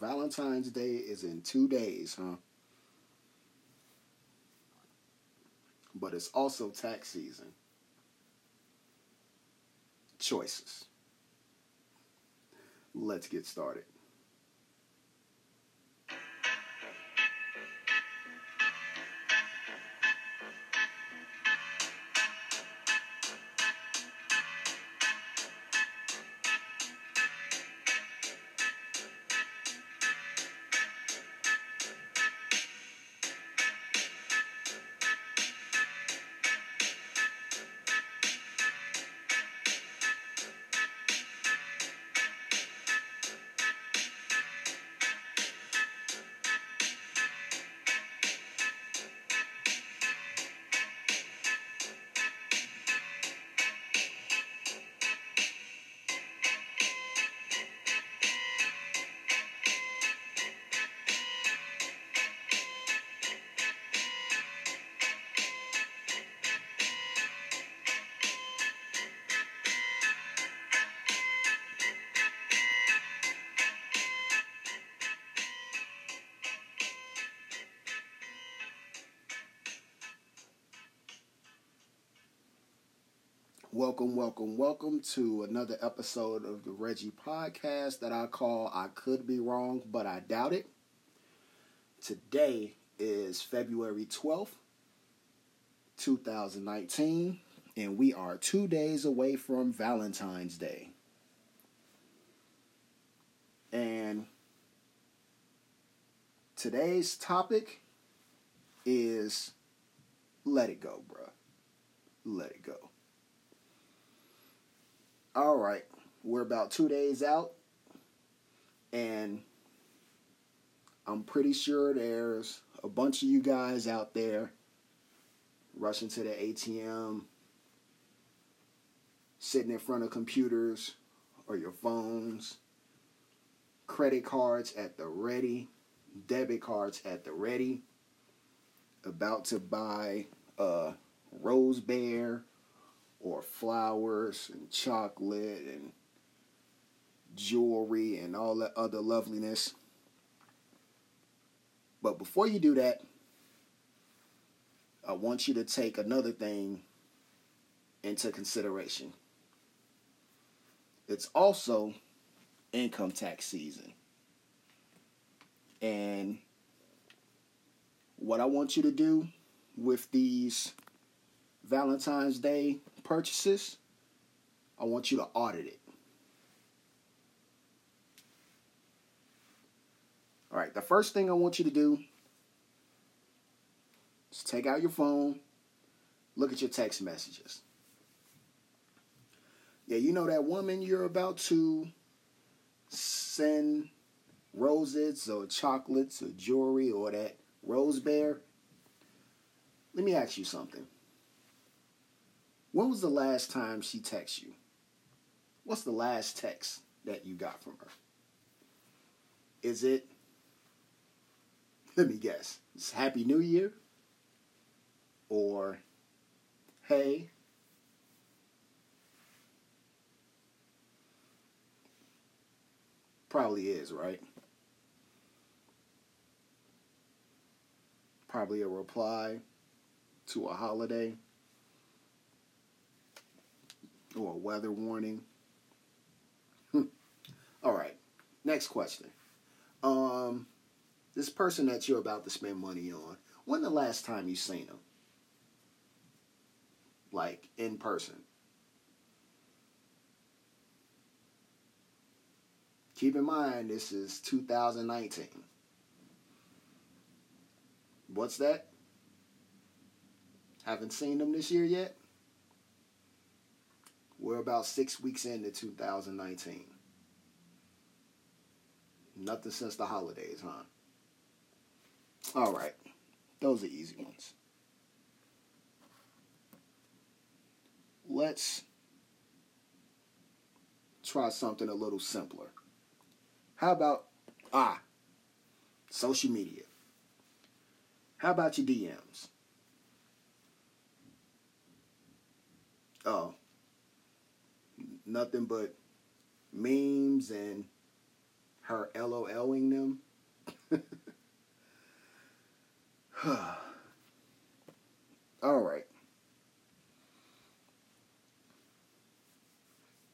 Valentine's Day is in two days, huh? But it's also tax season. Choices. Let's get started. Welcome, welcome, welcome to another episode of the Reggie Podcast that I call I Could Be Wrong, but I Doubt It. Today is February 12th, 2019, and we are two days away from Valentine's Day. And today's topic is let it go, bruh. Let it go. All right, we're about two days out, and I'm pretty sure there's a bunch of you guys out there rushing to the ATM, sitting in front of computers or your phones, credit cards at the ready, debit cards at the ready, about to buy a Rose Bear or flowers and chocolate and jewelry and all that other loveliness. But before you do that, I want you to take another thing into consideration. It's also income tax season. And what I want you to do with these Valentine's Day purchases, I want you to audit it. All right, the first thing I want you to do is take out your phone, look at your text messages. Yeah, you know that woman you're about to send roses or chocolates or jewelry or that rose bear. Let me ask you something. When was the last time she texted you? What's the last text that you got from her? Is it, let me guess, it's Happy New Year? Or, hey? Probably is, right? Probably a reply to a holiday or a weather warning. All right, next question. Um, this person that you're about to spend money on, when the last time you seen them? Like in person. Keep in mind, this is 2019. What's that? Haven't seen them this year yet? We're about six weeks into 2019. Nothing since the holidays, huh? All right. Those are easy ones. Let's try something a little simpler. How about, ah, social media? How about your DMs? Oh, nothing but memes and her LOLing them. All right.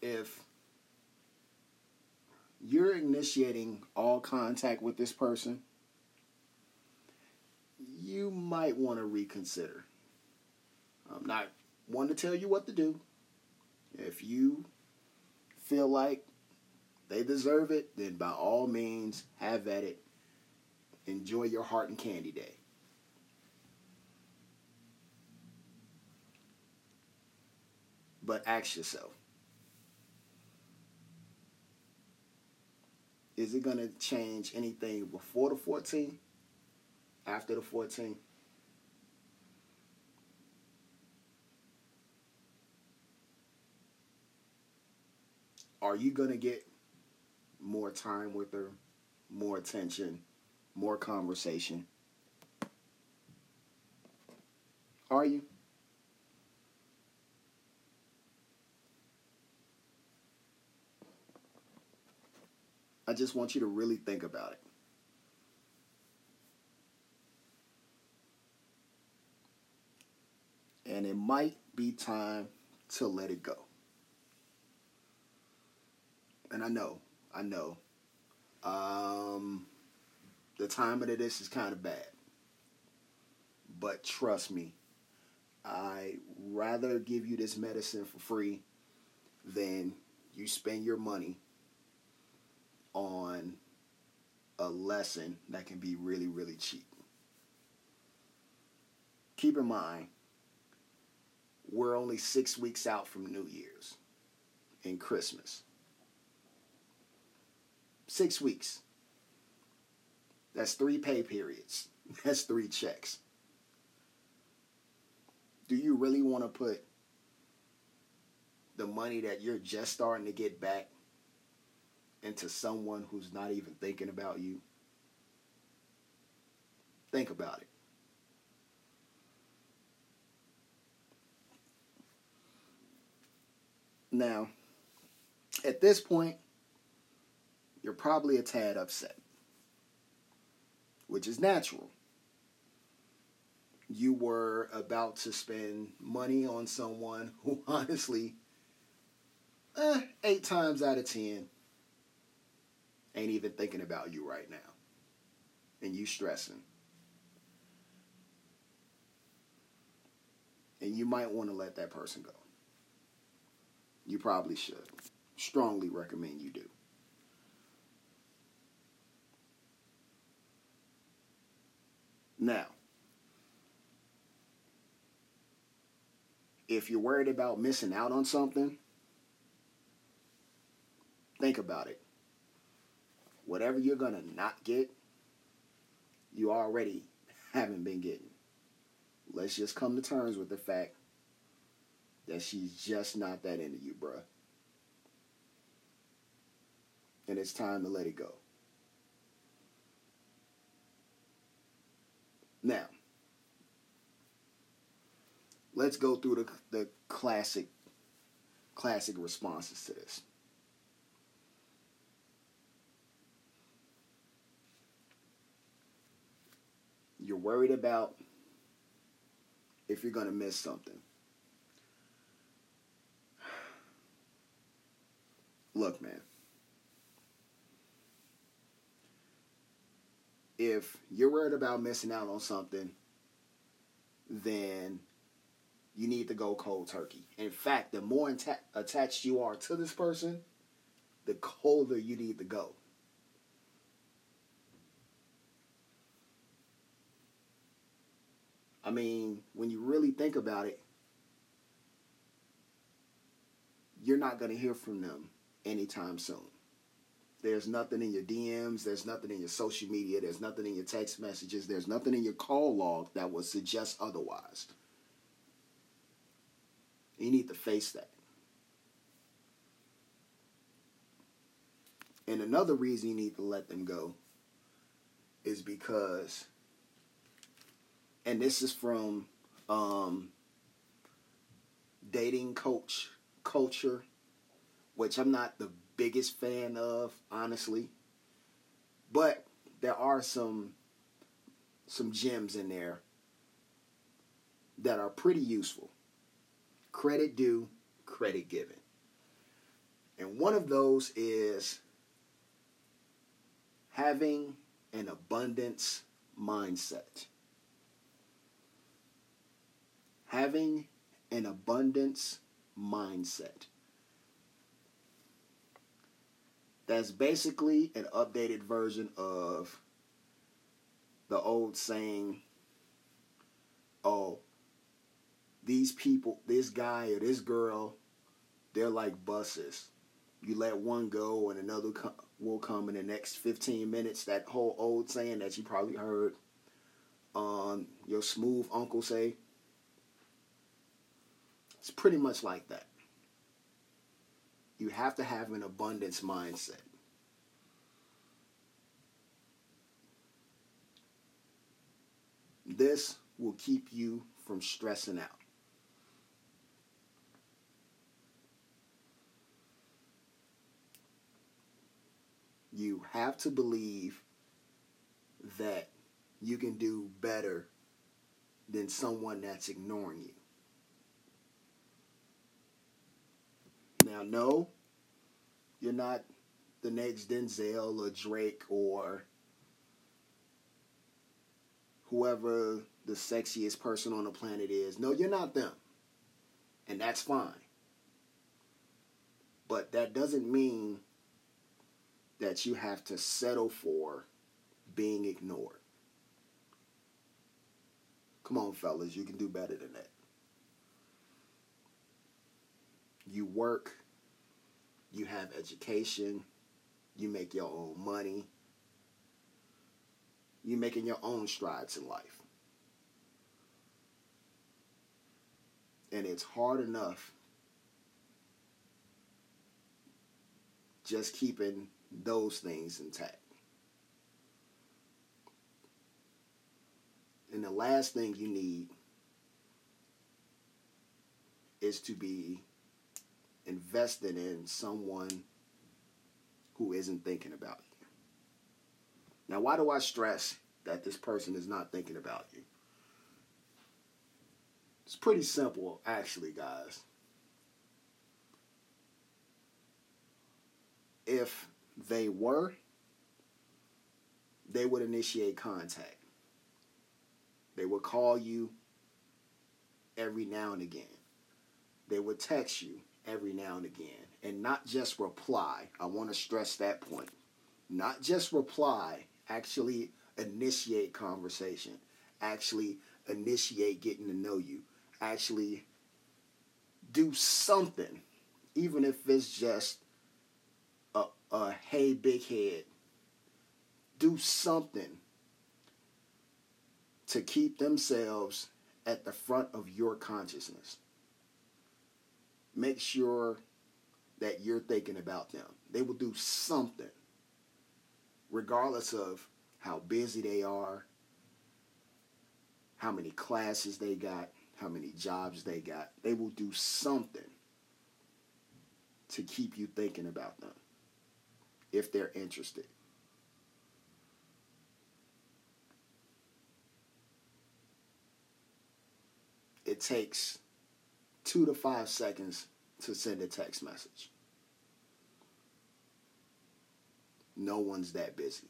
If you're initiating all contact with this person, you might want to reconsider. I'm not one to tell you what to do. If you feel like they deserve it, then by all means, have at it. Enjoy your heart and candy day. But ask yourself is it going to change anything before the 14? After the 14? Are you going to get more time with her, more attention, more conversation? Are you? I just want you to really think about it. And it might be time to let it go. And I know, I know. Um, the timing of this is kind of bad. But trust me, I rather give you this medicine for free than you spend your money on a lesson that can be really, really cheap. Keep in mind, we're only six weeks out from New Year's and Christmas. Six weeks. That's three pay periods. That's three checks. Do you really want to put the money that you're just starting to get back into someone who's not even thinking about you? Think about it. Now, at this point, you're probably a tad upset, which is natural. You were about to spend money on someone who, honestly, eh, eight times out of ten, ain't even thinking about you right now. And you stressing. And you might want to let that person go. You probably should. Strongly recommend you do. Now, if you're worried about missing out on something, think about it. Whatever you're going to not get, you already haven't been getting. Let's just come to terms with the fact that she's just not that into you, bruh. And it's time to let it go. Now, let's go through the, the classic classic responses to this. You're worried about if you're going to miss something. Look, man. If you're worried about missing out on something, then you need to go cold turkey. In fact, the more atta- attached you are to this person, the colder you need to go. I mean, when you really think about it, you're not going to hear from them anytime soon. There's nothing in your DMs, there's nothing in your social media, there's nothing in your text messages, there's nothing in your call log that would suggest otherwise. You need to face that. And another reason you need to let them go is because and this is from um, dating coach culture, which I'm not the biggest fan of, honestly. But there are some some gems in there that are pretty useful. Credit due, credit given. And one of those is having an abundance mindset. Having an abundance mindset. That's basically an updated version of the old saying, oh, these people, this guy or this girl, they're like buses. You let one go and another co- will come in the next 15 minutes. That whole old saying that you probably heard um, your smooth uncle say. It's pretty much like that. You have to have an abundance mindset. This will keep you from stressing out. You have to believe that you can do better than someone that's ignoring you. Now, no, you're not the next Denzel or Drake or whoever the sexiest person on the planet is. No, you're not them. And that's fine. But that doesn't mean that you have to settle for being ignored. Come on, fellas, you can do better than that. You work, you have education, you make your own money, you're making your own strides in life. And it's hard enough just keeping those things intact. And the last thing you need is to be invested in someone who isn't thinking about you. Now, why do I stress that this person is not thinking about you? It's pretty simple, actually, guys. If they were, they would initiate contact. They would call you every now and again. They would text you every now and again. And not just reply. I want to stress that point. Not just reply, actually initiate conversation, actually initiate getting to know you, actually do something, even if it's just a, a hey, big head. Do something to keep themselves at the front of your consciousness. Make sure that you're thinking about them. They will do something, regardless of how busy they are, how many classes they got, how many jobs they got. They will do something to keep you thinking about them if they're interested. It takes two to five seconds to send a text message. No one's that busy.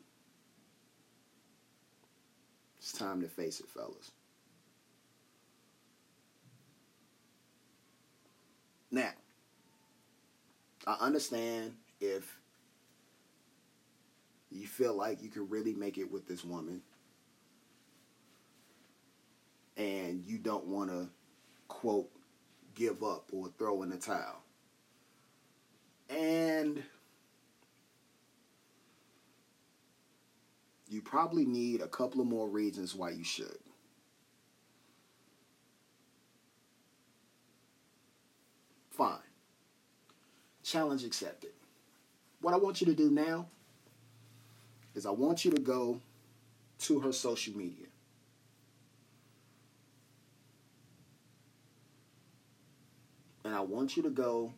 It's time to face it, fellas. Now, I understand if you feel like you can really make it with this woman and you don't want to, quote, give up or throw in the towel. And you probably need a couple of more reasons why you should. Fine. Challenge accepted. What I want you to do now is I want you to go to her social media. and I want you to go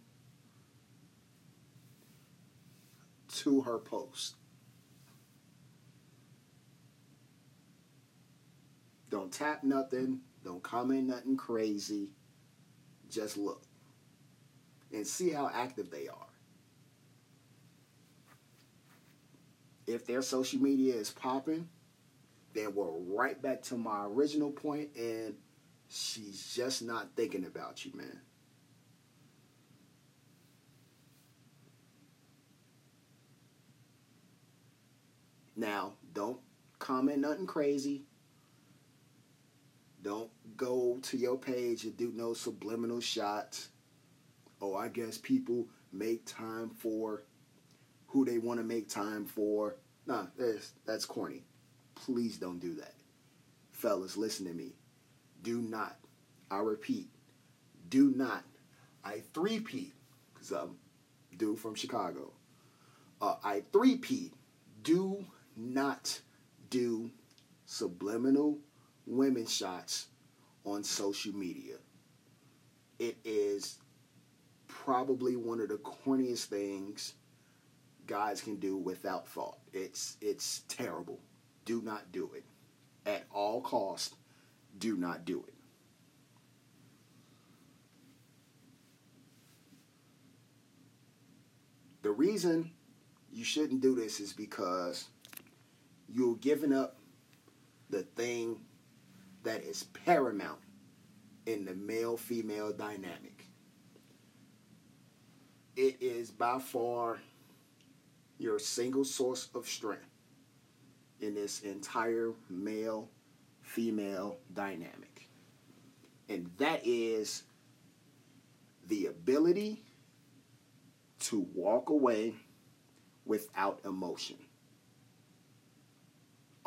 to her post. Don't tap nothing. Don't comment nothing crazy. Just look and see how active they are. If their social media is popping, then we're right back to my original point, and she's just not thinking about you, man. Now, don't comment nothing crazy. Don't go to your page and do no subliminal shots. Oh, I guess people make time for who they want to make time for. Nah, that's, that's corny. Please don't do that. Fellas, listen to me. Do not, I repeat, do not, I three-peat, because I'm dude from Chicago. Uh, I three-peat, do not do subliminal women shots on social media. It is probably one of the corniest things guys can do without thought. It's it's terrible. Do not do it. At all cost, do not do it. The reason you shouldn't do this is because you're giving up the thing that is paramount in the male female dynamic. It is by far your single source of strength in this entire male female dynamic. And that is the ability to walk away without emotion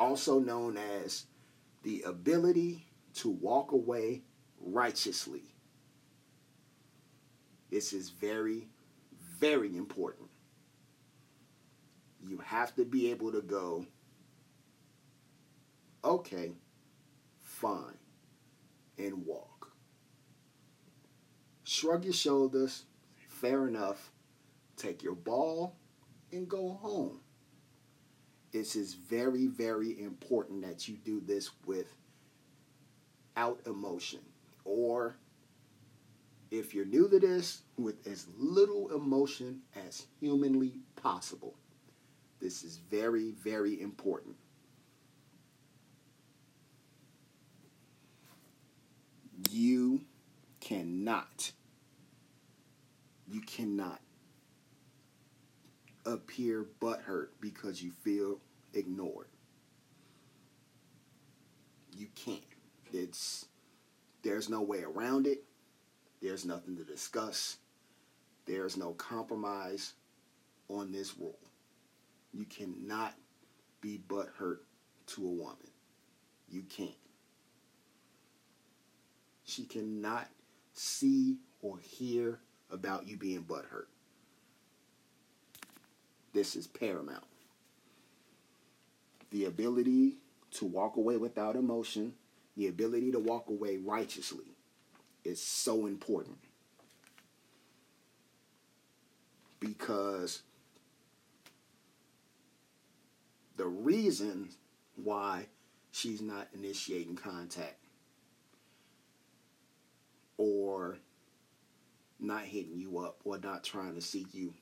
also known as the ability to walk away righteously. This is very, very important. You have to be able to go, okay, fine, and walk. Shrug your shoulders, fair enough. Take your ball and go home. It is very, very important that you do this without emotion. Or if you're new to this, with as little emotion as humanly possible. This is very, very important. You cannot, you cannot appear butthurt because you feel ignored. You can't. It's there's no way around it. There's nothing to discuss. There's no compromise on this rule. You cannot be butthurt to a woman. You can't. She cannot see or hear about you being butthurt. This is paramount. The ability to walk away without emotion, the ability to walk away righteously is so important. Because the reason why she's not initiating contact or not hitting you up or not trying to seek you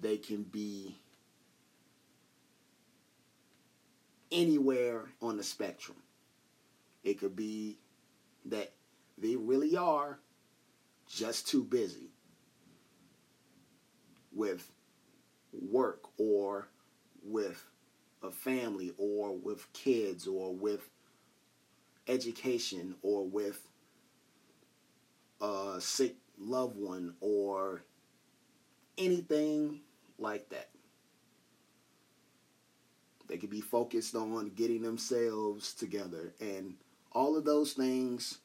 they can be anywhere on the spectrum. It could be that they really are just too busy with work or with a family or with kids or with education or with a sick loved one or anything like that. They could be focused on getting themselves together. And all of those things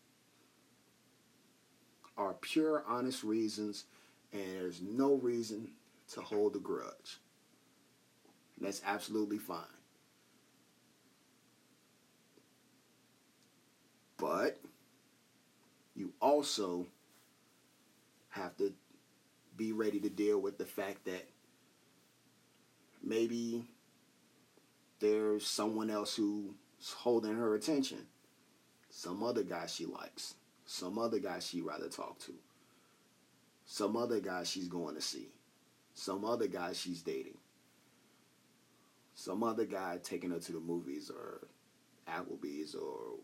are pure, honest reasons, and there's no reason to hold a grudge. And that's absolutely fine. But you also have to be ready to deal with the fact that maybe there's someone else who's holding her attention. Some other guy she likes, some other guy she'd rather talk to, some other guy she's going to see, some other guy she's dating, some other guy taking her to the movies or Applebee's or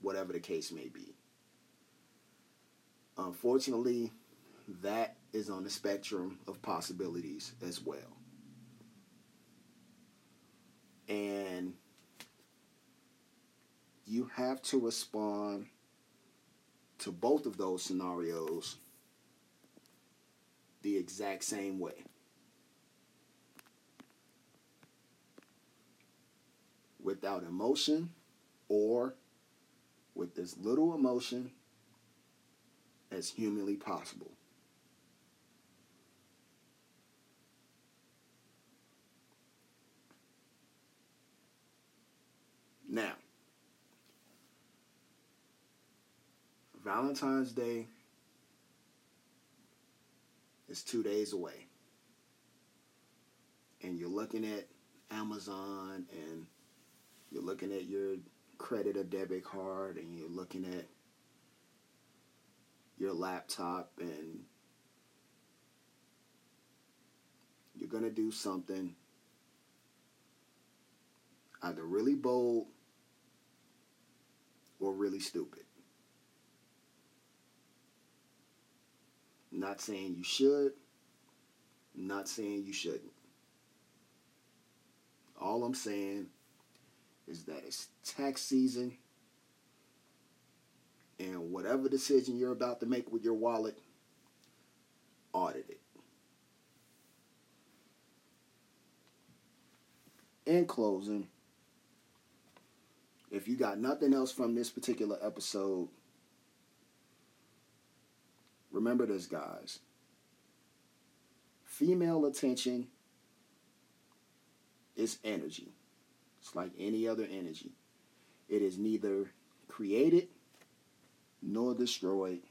whatever the case may be. Unfortunately, that is on the spectrum of possibilities as well. And you have to respond to both of those scenarios the exact same way. Without emotion or with as little emotion as humanly possible. Now, Valentine's Day is two days away. And you're looking at Amazon and you're looking at your credit or debit card and you're looking at your laptop and you're going to do something either really bold or really stupid. Not saying you should, not saying you shouldn't. All I'm saying is that it's tax season and whatever decision you're about to make with your wallet, audit it. In closing, if you got nothing else from this particular episode, remember this, guys. Female attention is energy. It's like any other energy. It is neither created nor destroyed.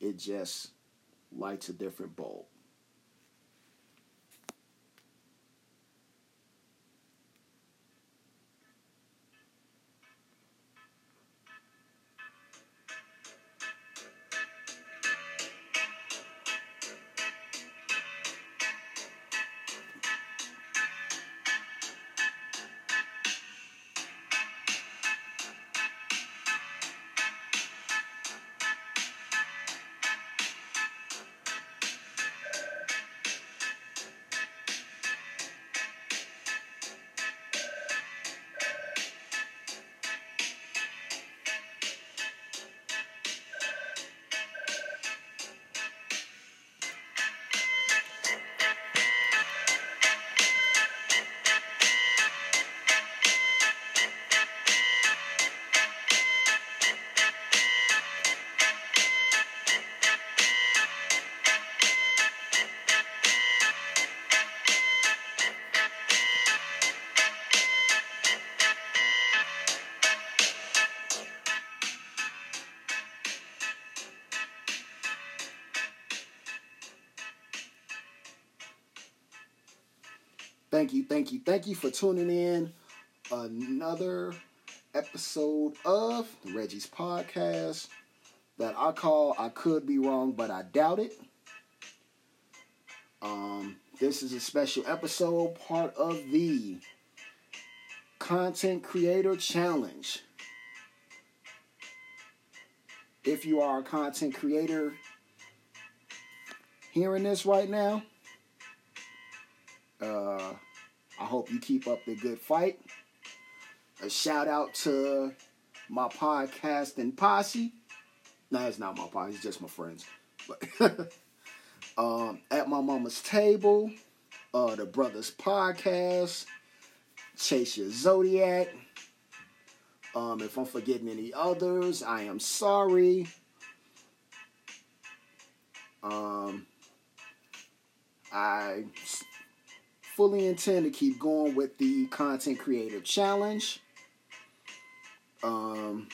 It just lights a different bulb. Thank you, thank you, thank you for tuning in. Another episode of Reggie's podcast that I call I Could Be Wrong, but I Doubt It. Um, this is a special episode, part of the Content Creator Challenge. If you are a content creator hearing this right now, uh, I hope you keep up the good fight. A shout out to my podcast and posse. No, it's not my posse, it's just my friends. But um, at my mama's table, uh, the Brothers Podcast, Chase Your Zodiac. Um, if I'm forgetting any others, I am sorry. Um, I fully intend to keep going with the content creator challenge. Um,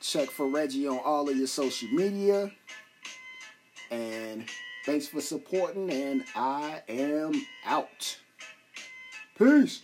check for Reggie on all of your social media. And thanks for supporting, and I am out. Peace.